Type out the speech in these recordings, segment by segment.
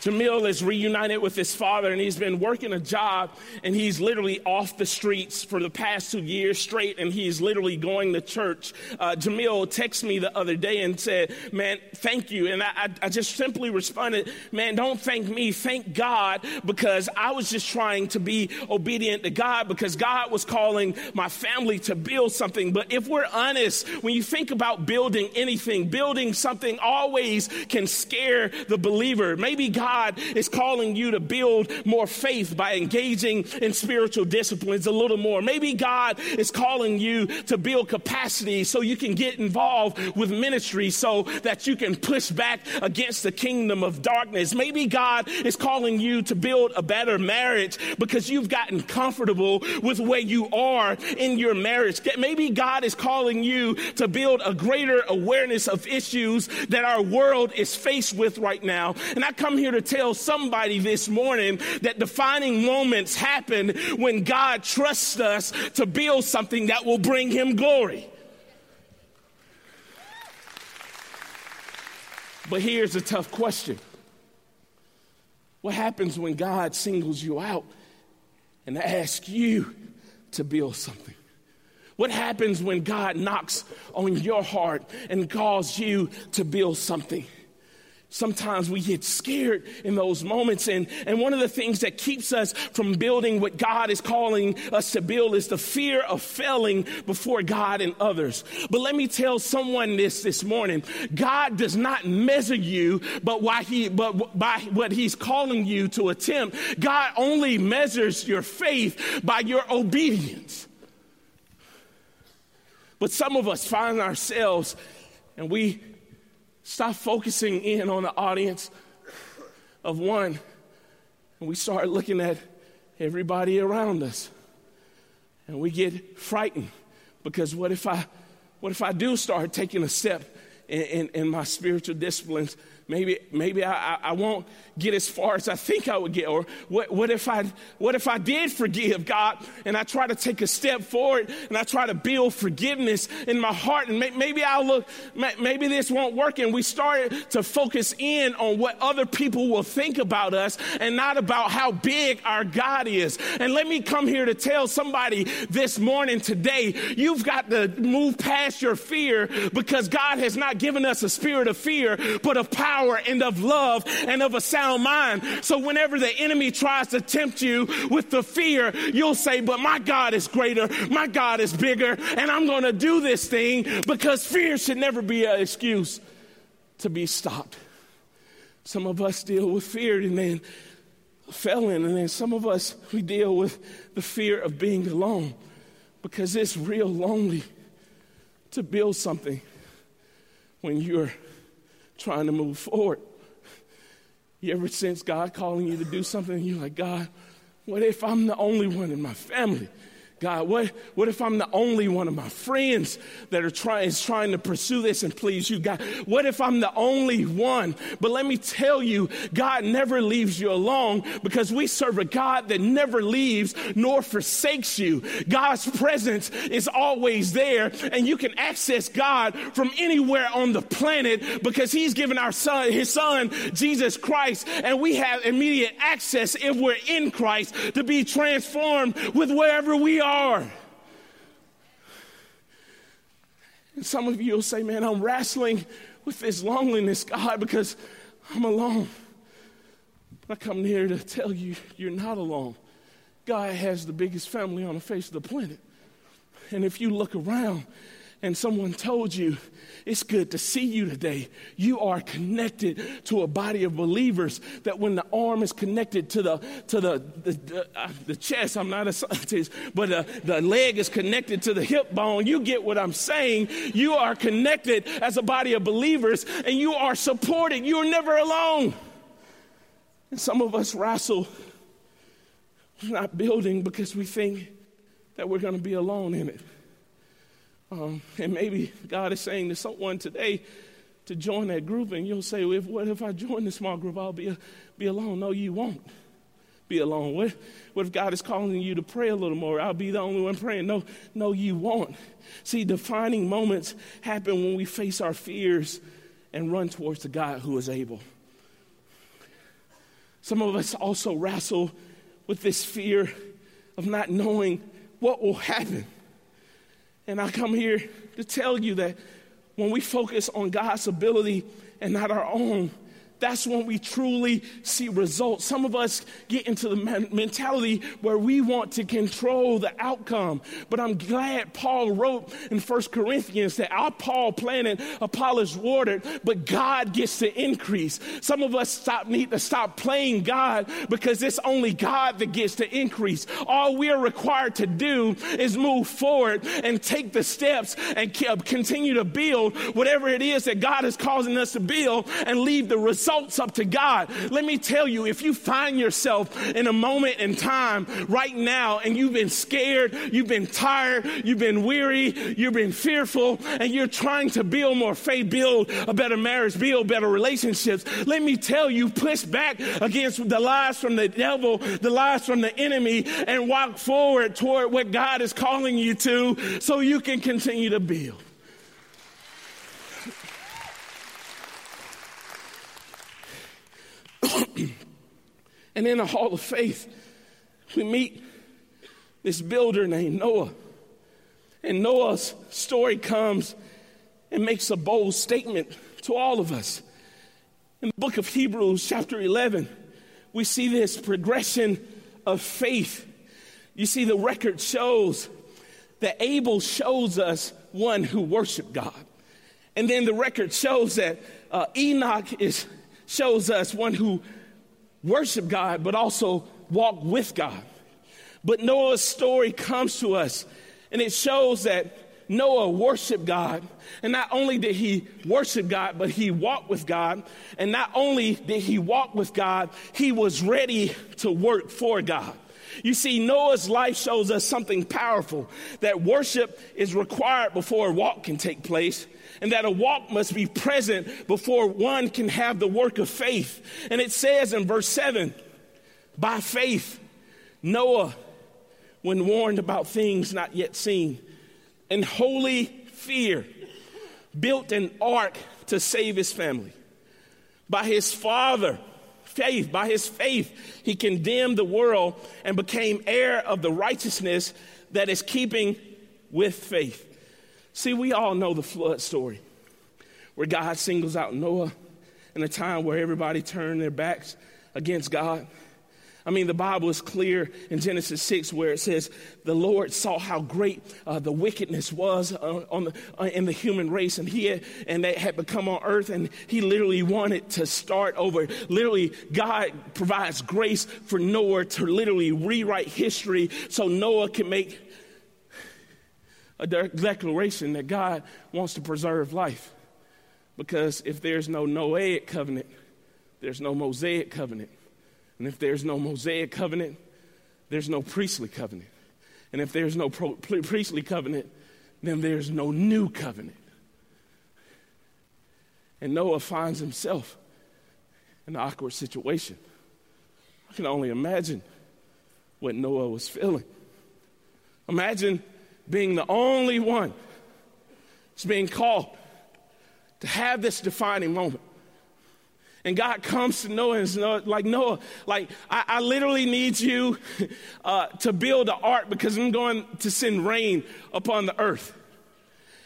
Jamil is reunited with his father and he's been working a job and he's literally off the streets for the past two years straight and he's literally going to church. Uh, Jamil texted me the other day and said, Man, thank you. And I, I just simply responded, Man, don't thank me, thank God because I was just trying to be obedient to God because God was calling my family to build something. But if we're honest, when you think about building anything, building something always can scare the believer. Maybe God God is calling you to build more faith by engaging in spiritual disciplines a little more. Maybe God is calling you to build capacity so you can get involved with ministry so that you can push back against the kingdom of darkness. Maybe God is calling you to build a better marriage because you've gotten comfortable with where you are in your marriage. Maybe God is calling you to build a greater awareness of issues that our world is faced with right now. And I come here to tell somebody this morning that defining moments happen when God trusts us to build something that will bring him glory. But here's a tough question What happens when God singles you out and asks you to build something? What happens when God knocks on your heart and calls you to build something? Sometimes we get scared in those moments. And, and one of the things that keeps us from building what God is calling us to build is the fear of failing before God and others. But let me tell someone this this morning. God does not measure you, but why he, but by what he's calling you to attempt. God only measures your faith by your obedience. But some of us find ourselves and we Stop focusing in on the audience of one, and we start looking at everybody around us. And we get frightened because what if I, what if I do start taking a step in, in, in my spiritual disciplines maybe, maybe I, I won't get as far as I think I would get. Or what, what, if I, what if I did forgive God and I try to take a step forward and I try to build forgiveness in my heart and may, maybe I'll look, maybe this won't work. And we started to focus in on what other people will think about us and not about how big our God is. And let me come here to tell somebody this morning, today, you've got to move past your fear because God has not given us a spirit of fear, but of power power and of love and of a sound mind. So whenever the enemy tries to tempt you with the fear, you'll say, But my God is greater, my God is bigger, and I'm going to do this thing because fear should never be an excuse to be stopped. Some of us deal with fear and then fell in, and then some of us, we deal with the fear of being alone because it's real lonely to build something when you're trying to move forward. You ever sense God calling you to do something you're like, God, what if I'm the only one in my family God, what, what if I'm the only one of my friends that are trying, is trying to pursue this and please you, God? What if I'm the only one? But let me tell you, God never leaves you alone because we serve a God that never leaves nor forsakes you. God's presence is always there and you can access God from anywhere on the planet because he's given our son, his son, Jesus Christ, and we have immediate access if we're in Christ to be transformed with wherever we are And some of you will say, Man, I'm wrestling with this loneliness, God, because I'm alone. I come here to tell you, you're not alone. God has the biggest family on the face of the planet. And if you look around and someone told you it's good to see you today. You are connected to a body of believers that when the arm is connected to the, to the, the, the, uh, the chest, I'm not a scientist, but uh, the leg is connected to the hip bone. You get what I'm saying. You are connected as a body of believers and you are supported. You're never alone. And some of us wrestle not building because we think that we're going to be alone in it. Um, and maybe God is saying to someone today to join that group, and you'll say, well, if, What if I join the small group? I'll be, a, be alone. No, you won't be alone. What, what if God is calling you to pray a little more? I'll be the only one praying. No, no, you won't. See, defining moments happen when we face our fears and run towards the God who is able. Some of us also wrestle with this fear of not knowing what will happen. And I come here to tell you that when we focus on God's ability and not our own, that's when we truly see results. Some of us get into the mentality where we want to control the outcome. But I'm glad Paul wrote in 1 Corinthians that our Paul planted, Apollos watered, but God gets to increase. Some of us stop, need to stop playing God because it's only God that gets to increase. All we are required to do is move forward and take the steps and continue to build whatever it is that God is causing us to build and leave the results results up to God. Let me tell you, if you find yourself in a moment in time right now and you've been scared, you've been tired, you've been weary, you've been fearful, and you're trying to build more faith, build a better marriage, build better relationships, let me tell you, push back against the lies from the devil, the lies from the enemy, and walk forward toward what God is calling you to so you can continue to build. and in the hall of faith, we meet this builder named Noah. And Noah's story comes and makes a bold statement to all of us. In the book of Hebrews, chapter 11, we see this progression of faith. You see, the record shows that Abel shows us one who worshiped God. And then the record shows that uh, Enoch is, shows us one who worshiped God, but also walked with God. But Noah's story comes to us, and it shows that Noah worshiped God. And not only did he worship God, but he walked with God. And not only did he walk with God, he was ready to work for God. You see, Noah's life shows us something powerful that worship is required before a walk can take place and that a walk must be present before one can have the work of faith. And it says in verse 7 by faith, Noah, when warned about things not yet seen, in holy fear, built an ark to save his family. By his father, faith, by his faith, he condemned the world and became heir of the righteousness that is keeping with faith. See, we all know the flood story where God singles out Noah in a time where everybody turned their backs against God. I mean, the Bible is clear in Genesis 6 where it says, The Lord saw how great uh, the wickedness was uh, on the, uh, in the human race, and, he had, and they had become on earth, and He literally wanted to start over. Literally, God provides grace for Noah to literally rewrite history so Noah can make a declaration that God wants to preserve life. Because if there's no Noahic covenant, there's no Mosaic covenant. And if there's no Mosaic covenant, there's no priestly covenant. And if there's no pro- priestly covenant, then there's no new covenant. And Noah finds himself in an awkward situation. I can only imagine what Noah was feeling. Imagine being the only one that's being called to have this defining moment. And God comes to Noah and says, like, Noah, like, I, I literally need you uh, to build an ark because I'm going to send rain upon the earth.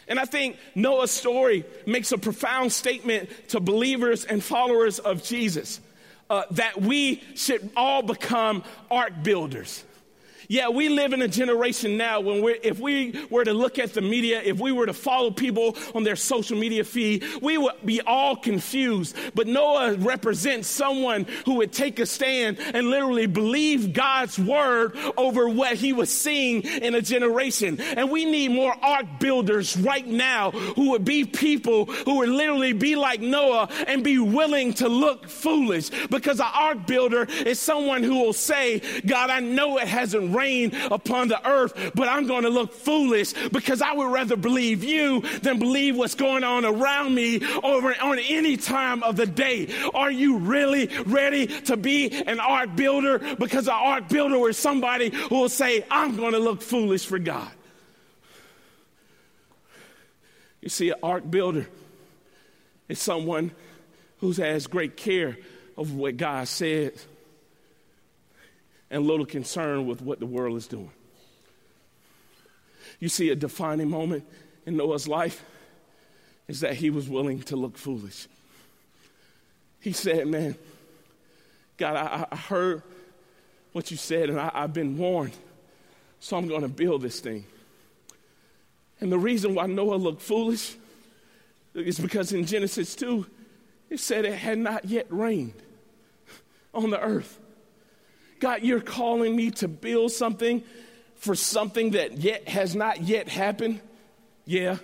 And I think Noah's story makes a profound statement to believers and followers of Jesus uh, that we should all become ark builders. Yeah, we live in a generation now when we're, if we were to look at the media, if we were to follow people on their social media feed, we would be all confused. But Noah represents someone who would take a stand and literally believe God's word over what he was seeing in a generation. And we need more ark builders right now who would be people who would literally be like Noah and be willing to look foolish because an ark builder is someone who will say, God, I know it hasn't rain upon the earth, but I'm going to look foolish because I would rather believe you than believe what's going on around me over on any time of the day. Are you really ready to be an ark builder? Because an ark builder is somebody who will say, I'm going to look foolish for God. You see, an ark builder is someone who has great care of what God says. And little concern with what the world is doing. You see, a defining moment in Noah's life is that he was willing to look foolish. He said, Man, God, I, I heard what you said, and I, I've been warned, so I'm going to build this thing. And the reason why Noah looked foolish is because in Genesis 2, it said it had not yet rained on the earth. God, you're calling me to build something for something that yet has not yet happened? Yeah.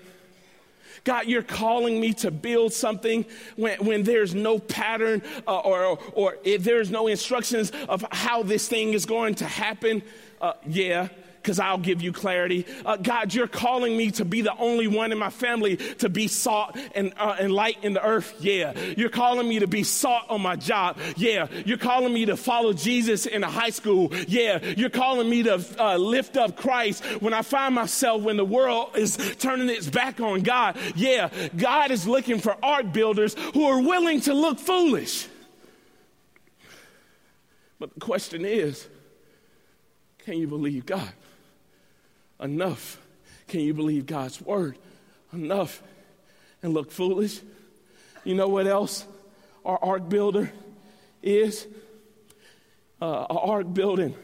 God, you're calling me to build something when, when there's no pattern uh, or, or, or there's no instructions of how this thing is going to happen. Uh, yeah because I'll give you clarity. Uh, God, you're calling me to be the only one in my family to be salt and, uh, and light in the earth. Yeah. You're calling me to be salt on my job. Yeah. You're calling me to follow Jesus in a high school. Yeah. You're calling me to uh, lift up Christ when I find myself when the world is turning its back on God. Yeah. God is looking for ark builders who are willing to look foolish. But the question is, can you believe God? Enough. Can you believe God's word? Enough. And look foolish. You know what else our ark builder is? Uh, our ark building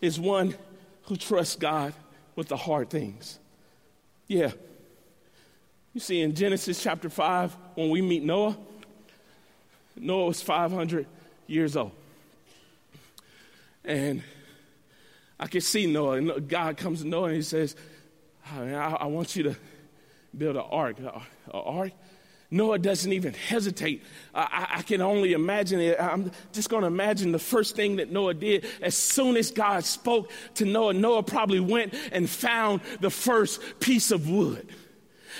is one who trusts God with the hard things. Yeah. You see, in Genesis chapter 5, when we meet Noah, Noah was 500 years old. And I can see Noah, and God comes to Noah and he says, ah, I, I want you to build an ark. An ark? Noah doesn't even hesitate. I, I, can only imagine it. I'm just going to imagine the first thing that Noah did. As soon as God spoke to Noah, Noah probably went and found the first piece of wood.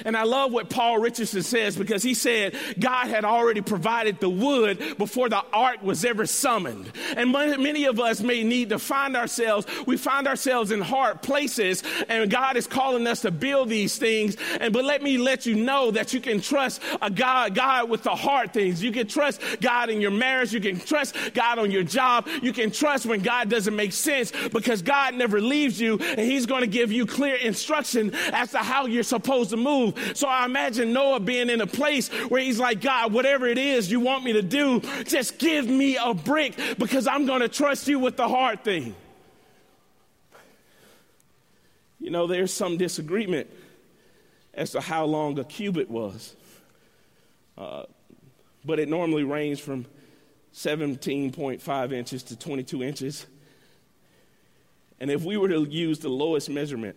And I love what Paul Richardson says because he said God had already provided the wood before the ark was ever summoned. And many of us may need to find ourselves, we find ourselves in hard places, and God is calling us to build these things. And but let me let you know that you can trust a God, God with the hard things. You can trust God in your marriage, you can trust God on your job, you can trust when God doesn't make sense because God never leaves you and He's going to give you clear instruction as to how you're supposed to move move. So I imagine Noah being in a place where he's like, God, whatever it is you want me to do, just give me a brick because I'm going to trust you with the hard thing. You know, there's some disagreement as to how long a cubit was. Uh, but it normally ranged from 17.5 inches to 22 inches. And if we were to use the lowest measurement,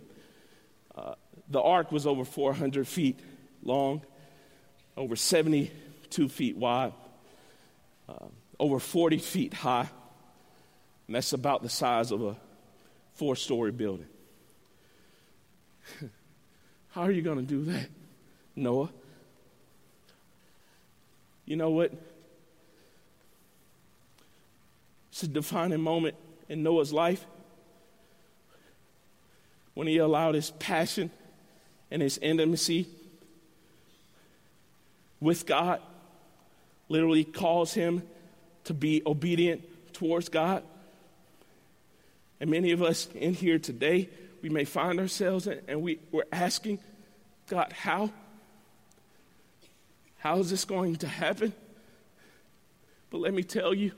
uh, the ark was over 400 feet long, over 72 feet wide, uh, over 40 feet high, and that's about the size of a four story building. How are you going to do that, Noah? You know what? It's a defining moment in Noah's life when he allowed his passion and his intimacy with God literally calls him to be obedient towards God. And many of us in here today, we may find ourselves and we, we're asking, God, how? How is this going to happen? But let me tell you,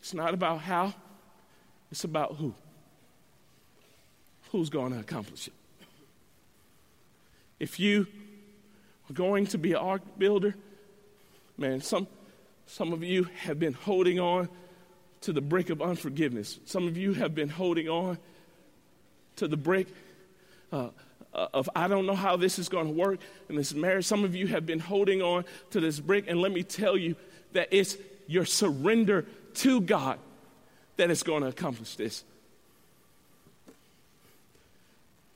it's not about how, it's about who. Who's going to accomplish it? If you are going to be an ark builder, man, some, some of you have been holding on to the brick of unforgiveness. Some of you have been holding on to the brick uh, of I don't know how this is going to work in this marriage. Some of you have been holding on to this brick, and let me tell you that it's your surrender to God that is going to accomplish this.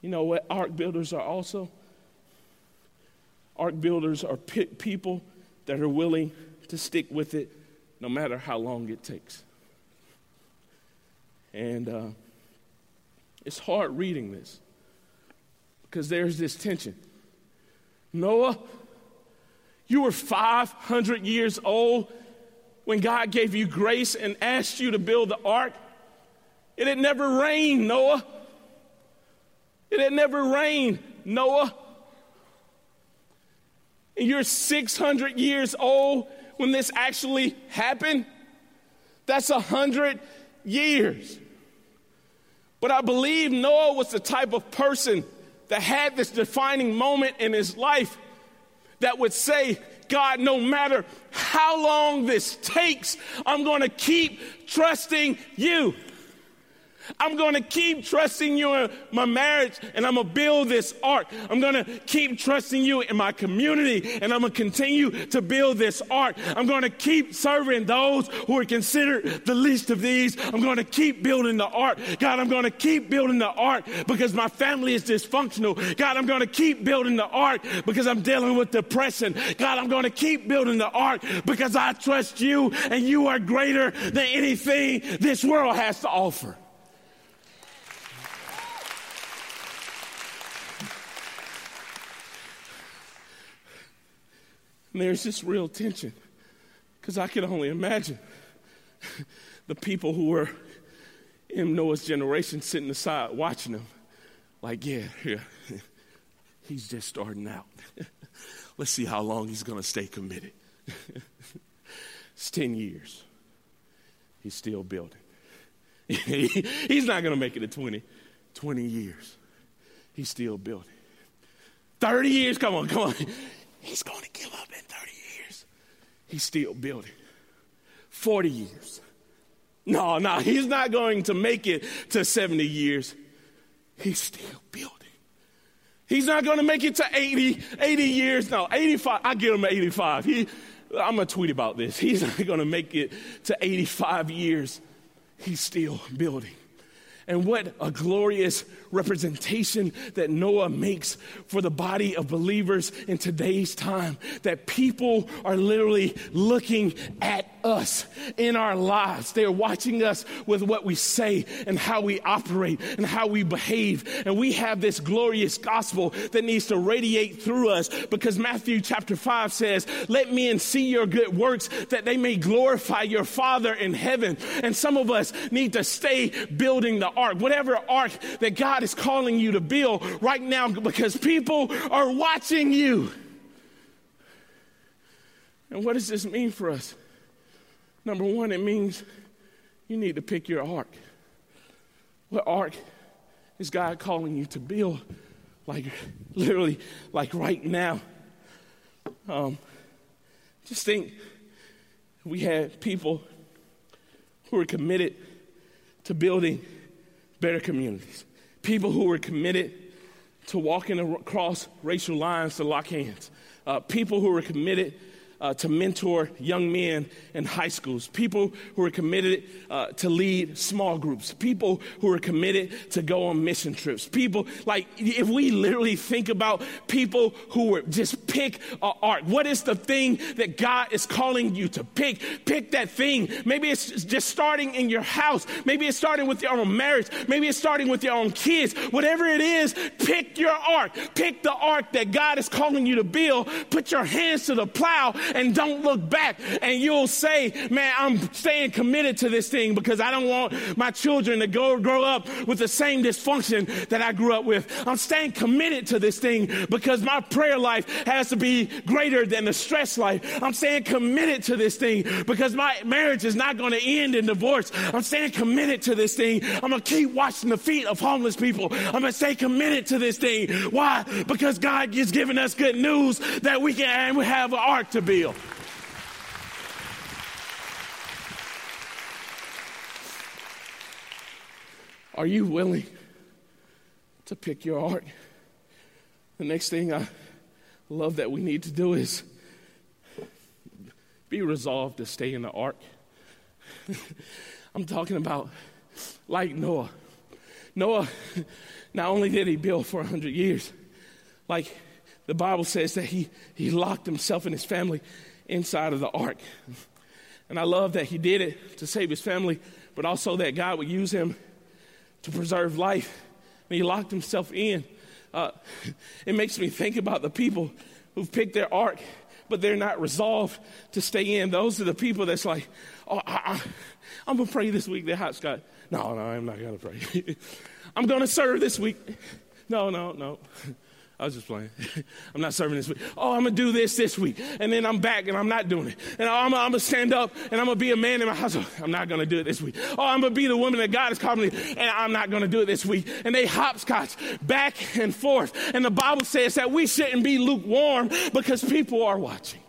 You know what ark builders are also? Ark builders are people that are willing to stick with it no matter how long it takes. And uh, it's hard reading this because there's this tension. Noah, you were 500 years old when God gave you grace and asked you to build the ark. It had never rained, Noah. It had never rained, Noah. And you're 600 years old when this actually happened. That's a hundred years. But I believe Noah was the type of person that had this defining moment in his life that would say, God, no matter how long this takes, I'm going to keep trusting you. I'm going to keep trusting you in my marriage and I'm going to build this ark. I'm going to keep trusting you in my community and I'm going to continue to build this ark. I'm going to keep serving those who are considered the least of these. I'm going to keep building the ark. God, I'm going to keep building the ark because my family is dysfunctional. God, I'm going to keep building the ark because I'm dealing with depression. God, I'm going to keep building the ark because I trust you and you are greater than anything this world has to offer. And there's this real tension because I can only imagine the people who were in Noah's generation sitting aside watching him, like, yeah, yeah, he's just starting out. Let's see how long he's going to stay committed. it's 10 years. He's still building. he's not going to make it to 20. 20 years. He's still building. 30 years, come on, come on. He's going to give up in 30 years. He's still building. 40 years. No, no, he's not going to make it to 70 years. He's still building. He's not going to make it to 80, 80 years. No, 85. I give him 85. He, I'm going to tweet about this. He's not going to make it to 85 years. He's still building. And what a glorious representation that Noah makes for the body of believers in today's time. That people are literally looking at us in our lives. They're watching us with what we say and how we operate and how we behave. And we have this glorious gospel that needs to radiate through us because Matthew chapter 5 says, Let men see your good works that they may glorify your Father in heaven. And some of us need to stay building the ark, whatever ark that God is calling you to build right now, because people are watching you. And what does this mean for us? Number one, it means you need to pick your ark. What ark is God calling you to build? Like, literally, like right now. Um, just think we had people who were committed to building better communities. People who were committed to walking across racial lines to lock hands. Uh, people who were committed uh, to mentor young men in high schools, people who are committed uh, to lead small groups, people who are committed to go on mission trips, people like if we literally think about people who were just pick an art, what is the thing that God is calling you to pick? Pick that thing. Maybe it's just starting in your house, maybe it's starting with your own marriage, maybe it's starting with your own kids. Whatever it is, pick your ark. Pick the ark that God is calling you to build. Put your hands to the plow and don't look back. And you'll say, man, I'm staying committed to this thing because I don't want my children to go grow up with the same dysfunction that I grew up with. I'm staying committed to this thing because my prayer life has to be greater than the stress life. I'm staying committed to this thing because my marriage is not going to end in divorce. I'm staying committed to this thing. I'm going to keep washing the feet of homeless people. I'm going to stay committed to this thing. Why? Because God is giving us good news that we can and we have an ark to build. Are you willing to pick your ark? The next thing I love that we need to do is be resolved to stay in the ark. I'm talking about like Noah. Noah, not only did he build for 100 years, like the Bible says that he, he locked himself and his family inside of the ark. And I love that he did it to save his family, but also that God would use him to preserve life. And he locked himself in. Uh, it makes me think about the people who've picked their ark, but they're not resolved to stay in. Those are the people that's like, oh, I, am going to pray this week. They're Scott. No, no, I'm not going to pray. I'm going to serve this week. No, no, no. I was just playing. I'm not serving this week. Oh, I'm going to do this this week. And then I'm back and I'm not doing it. And I'm, I'm going to stand up and I'm going to be a man in my house. I'm not going to do it this week. Oh, I'm going to be the woman that God has called me and I'm not going to do it this week. And they hopscotch back and forth. And the Bible says that we shouldn't be lukewarm because people are watching.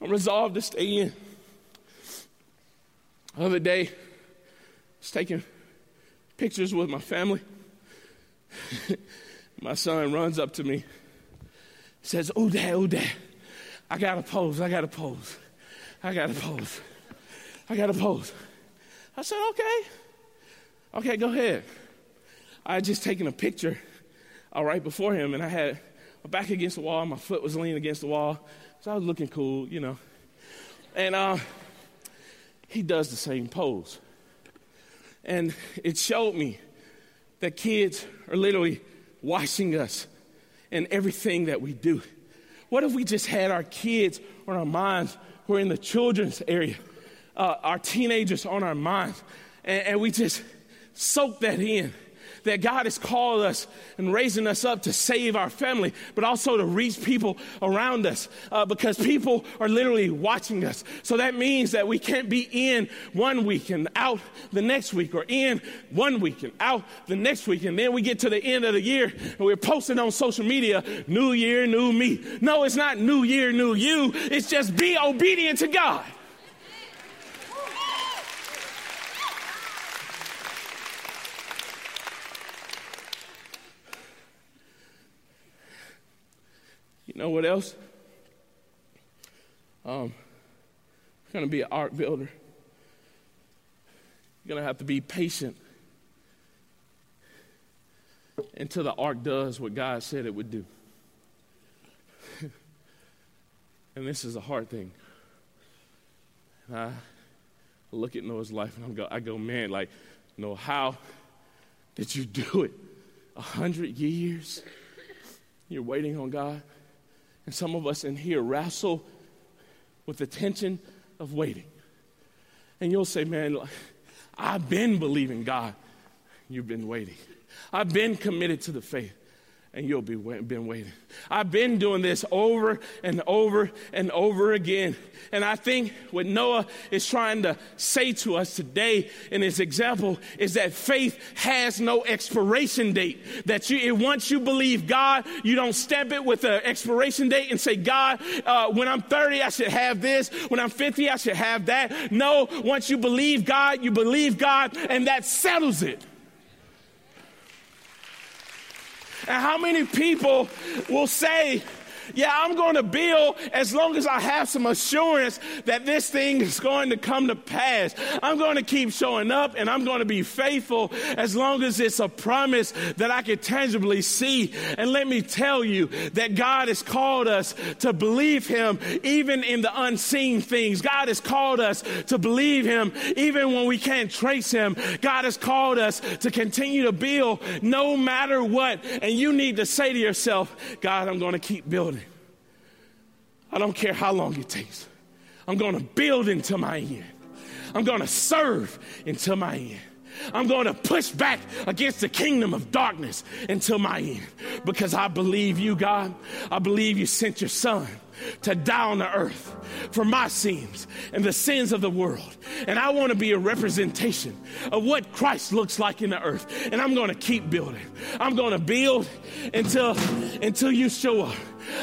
I'm resolved to stay in. The other day, was taking pictures with my family. my son runs up to me, says, Oh, dad, oh, dad, I got to pose, I got to pose, I got to pose, I got to pose. I said, Okay, okay, go ahead. I had just taken a picture uh, right before him, and I had my back against the wall, my foot was leaning against the wall, so I was looking cool, you know. And uh, he does the same pose. And it showed me that kids are literally watching us in everything that we do. What if we just had our kids on our minds? We're in the children's area, uh, our teenagers on our minds, and, and we just soak that in that God has called us and raising us up to save our family, but also to reach people around us uh, because people are literally watching us. So that means that we can't be in one week and out the next week, or in one week and out the next week. And then we get to the end of the year and we're posting on social media, New Year, New Me. No, it's not New Year, New You. It's just be obedient to God. Know what else? Um, you're going to be an ark builder. You're going to have to be patient until the ark does what God said it would do. and this is a hard thing. And I look at Noah's life and I go, I go, man, like, Noah, how did you do it? A hundred years? You're waiting on God? And some of us in here wrestle with the tension of waiting. And you'll say, Man, I've been believing God. You've been waiting. I've been committed to the faith and you'll be been waiting. I've been doing this over and over and over again. And I think what Noah is trying to say to us today in his example is that faith has no expiration date. That you, once you believe God, you don't stamp it with an expiration date and say, God, uh, when I'm 30, I should have this. When I'm 50, I should have that. No, once you believe God, you believe God, and that settles it. And how many people will say, yeah, I'm going to build as long as I have some assurance that this thing is going to come to pass. I'm going to keep showing up and I'm going to be faithful as long as it's a promise that I can tangibly see. And let me tell you that God has called us to believe Him even in the unseen things. God has called us to believe Him even when we can't trace Him. God has called us to continue to build no matter what. And you need to say to yourself, God, I'm going to keep building. I don't care how long it takes. I'm going to build into my end. I'm going to serve until my end. I'm going to push back against the kingdom of darkness until my end because I believe you, God. I believe you sent your son to die on the earth for my sins and the sins of the world. And I want to be a representation of what Christ looks like in the earth. And I'm going to keep building. I'm going to build until until you show up.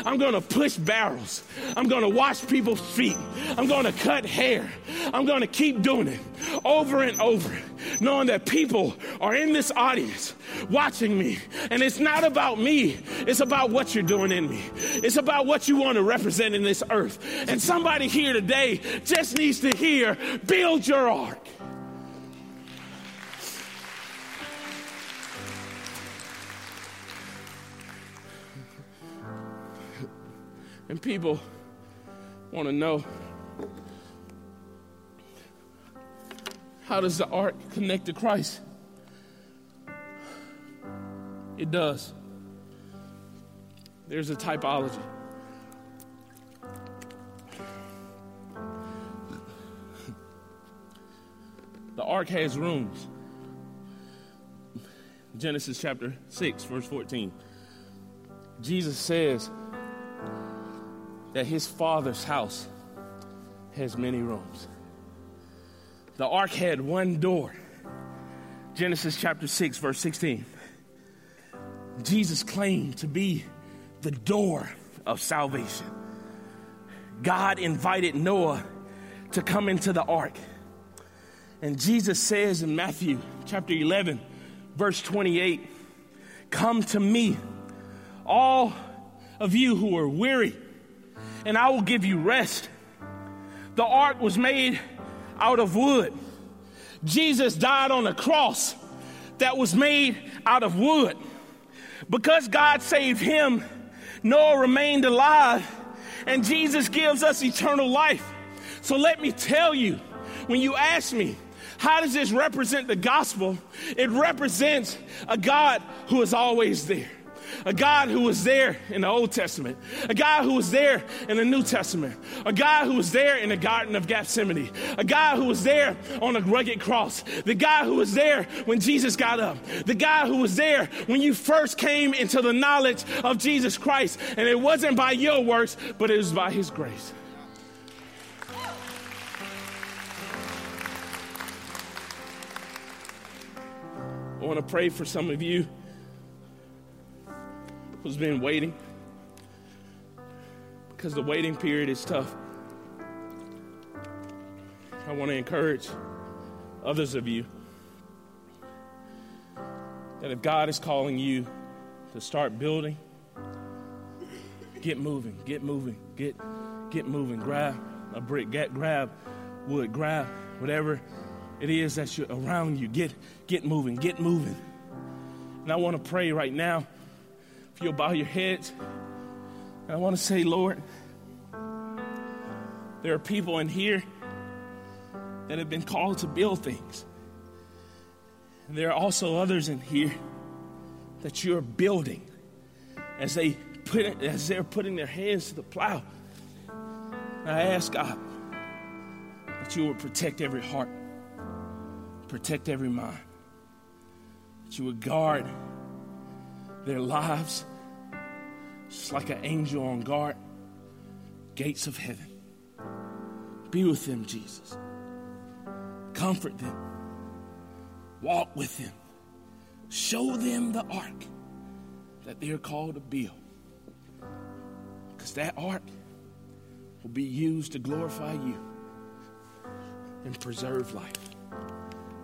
I'm going to push barrels. I'm going to wash people's feet. I'm going to cut hair. I'm going to keep doing it over and over, knowing that people are in this audience watching me. And it's not about me, it's about what you're doing in me. It's about what you want to represent in this earth. And somebody here today just needs to hear build your ark. And people want to know how does the ark connect to Christ? It does. There's a typology. The ark has rooms. Genesis chapter 6, verse 14. Jesus says, that his father's house has many rooms. The ark had one door. Genesis chapter 6, verse 16. Jesus claimed to be the door of salvation. God invited Noah to come into the ark. And Jesus says in Matthew chapter 11, verse 28, Come to me, all of you who are weary, and I will give you rest. The ark was made out of wood. Jesus died on a cross that was made out of wood. Because God saved him, Noah remained alive, and Jesus gives us eternal life. So let me tell you, when you ask me, how does this represent the gospel? It represents a God who is always there. A God who was there in the Old Testament, a God who was there in the New Testament, a God who was there in the Garden of Gethsemane, a God who was there on a rugged cross, the God who was there when Jesus got up, the God who was there when you first came into the knowledge of Jesus Christ. And it wasn't by your works, but it was by His grace. I want to pray for some of you who's been waiting because the waiting period is tough. I want to encourage others of you that if God is calling you to start building, get moving, get moving, get get moving. Grab a brick, get grab wood, grab whatever it is that's around you. Get get moving, get moving. And I want to pray right now if you'll bow your heads, I want to say, Lord, there are people in here that have been called to build things. And there are also others in here that you're building as they put it, as they're putting their hands to the plow. And I ask God that you would protect every heart, protect every mind, that you would guard their lives just like an angel on guard, gates of heaven. Be with them, Jesus. Comfort them. Walk with them. Show them the ark that they're called to build. Because that ark will be used to glorify you and preserve life.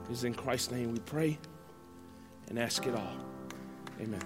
It's in Christ's name we pray and ask it all. Amen.